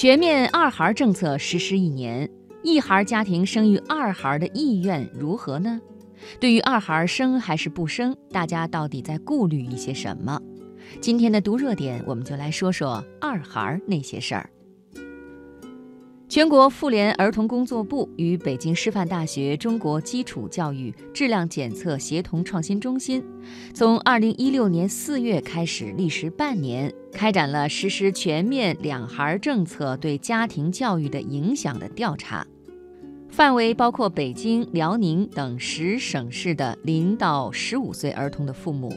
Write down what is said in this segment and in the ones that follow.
全面二孩政策实施一年，一孩家庭生育二孩的意愿如何呢？对于二孩生还是不生，大家到底在顾虑一些什么？今天的读热点，我们就来说说二孩那些事儿。全国妇联儿童工作部与北京师范大学中国基础教育质量检测协同创新中心，从二零一六年四月开始，历时半年，开展了实施全面两孩政策对家庭教育的影响的调查，范围包括北京、辽宁等十省市的零到十五岁儿童的父母。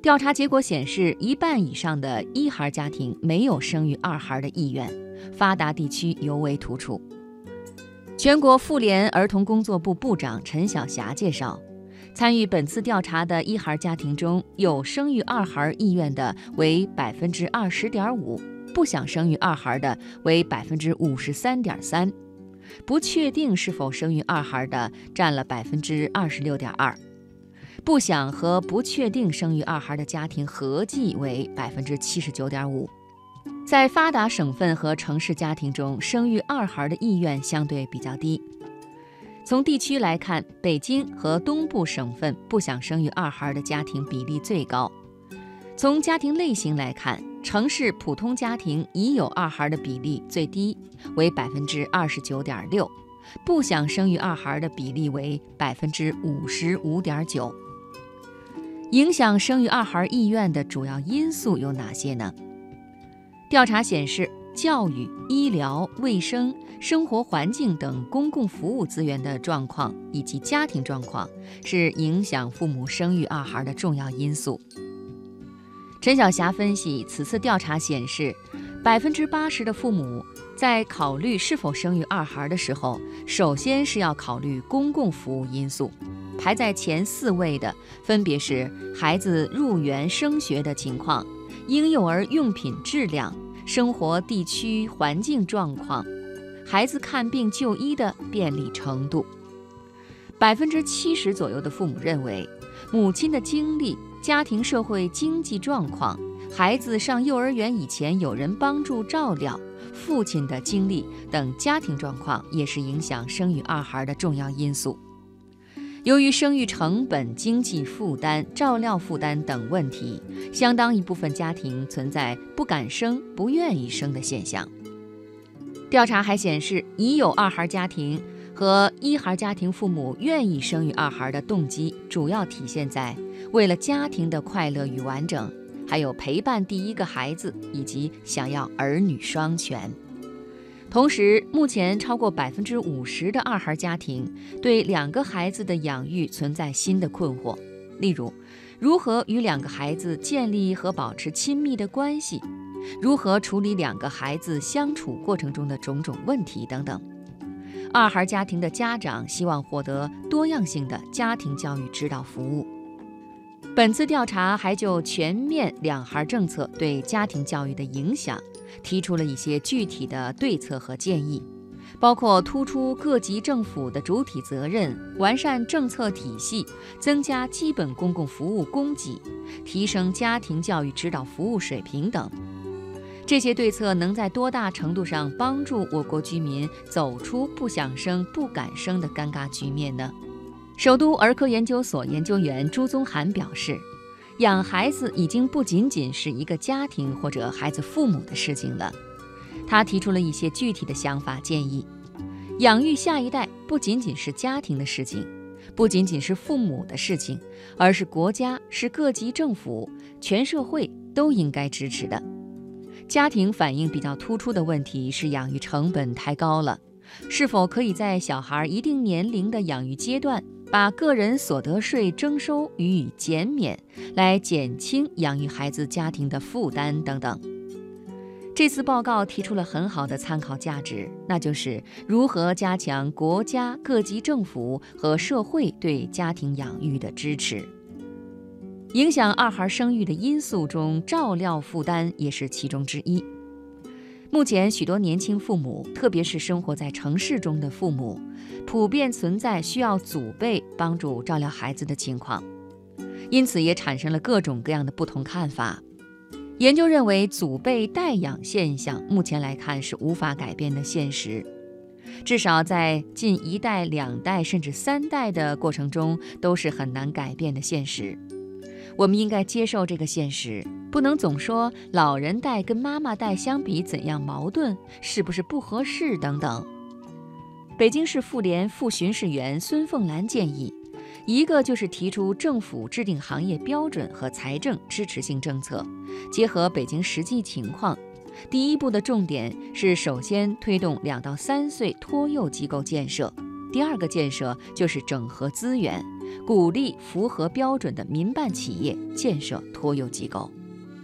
调查结果显示，一半以上的一孩家庭没有生育二孩的意愿，发达地区尤为突出。全国妇联儿童工作部部长陈晓霞介绍，参与本次调查的一孩家庭中有生育二孩意愿的为百分之二十点五，不想生育二孩的为百分之五十三点三，不确定是否生育二孩的占了百分之二十六点二。不想和不确定生育二孩的家庭合计为百分之七十九点五，在发达省份和城市家庭中，生育二孩的意愿相对比较低。从地区来看，北京和东部省份不想生育二孩的家庭比例最高。从家庭类型来看，城市普通家庭已有二孩的比例最低，为百分之二十九点六，不想生育二孩的比例为百分之五十五点九。影响生育二孩意愿的主要因素有哪些呢？调查显示，教育、医疗卫生、生活环境等公共服务资源的状况以及家庭状况是影响父母生育二孩的重要因素。陈晓霞分析，此次调查显示，百分之八十的父母在考虑是否生育二孩的时候，首先是要考虑公共服务因素。排在前四位的分别是孩子入园升学的情况、婴幼儿用品质量、生活地区环境状况、孩子看病就医的便利程度。百分之七十左右的父母认为，母亲的经历、家庭社会经济状况、孩子上幼儿园以前有人帮助照料、父亲的经历等家庭状况也是影响生育二孩的重要因素。由于生育成本、经济负担、照料负担等问题，相当一部分家庭存在不敢生、不愿意生的现象。调查还显示，已有二孩家庭和一孩家庭父母愿意生育二孩的动机，主要体现在为了家庭的快乐与完整，还有陪伴第一个孩子，以及想要儿女双全。同时，目前超过百分之五十的二孩家庭对两个孩子的养育存在新的困惑，例如，如何与两个孩子建立和保持亲密的关系，如何处理两个孩子相处过程中的种种问题等等。二孩家庭的家长希望获得多样性的家庭教育指导服务。本次调查还就全面两孩政策对家庭教育的影响。提出了一些具体的对策和建议，包括突出各级政府的主体责任、完善政策体系、增加基本公共服务供给、提升家庭教育指导服务水平等。这些对策能在多大程度上帮助我国居民走出不想生、不敢生的尴尬局面呢？首都儿科研究所研究员朱宗涵表示。养孩子已经不仅仅是一个家庭或者孩子父母的事情了，他提出了一些具体的想法建议。养育下一代不仅仅是家庭的事情，不仅仅是父母的事情，而是国家、是各级政府、全社会都应该支持的。家庭反应比较突出的问题是养育成本太高了，是否可以在小孩一定年龄的养育阶段？把个人所得税征收予以减免，来减轻养育孩子家庭的负担等等。这次报告提出了很好的参考价值，那就是如何加强国家各级政府和社会对家庭养育的支持。影响二孩生育的因素中，照料负担也是其中之一。目前，许多年轻父母，特别是生活在城市中的父母，普遍存在需要祖辈帮助照料孩子的情况，因此也产生了各种各样的不同看法。研究认为，祖辈代养现象目前来看是无法改变的现实，至少在近一代、两代甚至三代的过程中，都是很难改变的现实。我们应该接受这个现实，不能总说老人带跟妈妈带相比怎样矛盾，是不是不合适等等。北京市妇联副巡视员孙凤兰建议，一个就是提出政府制定行业标准和财政支持性政策，结合北京实际情况。第一步的重点是首先推动两到三岁托幼机构建设，第二个建设就是整合资源。鼓励符合标准的民办企业建设托幼机构。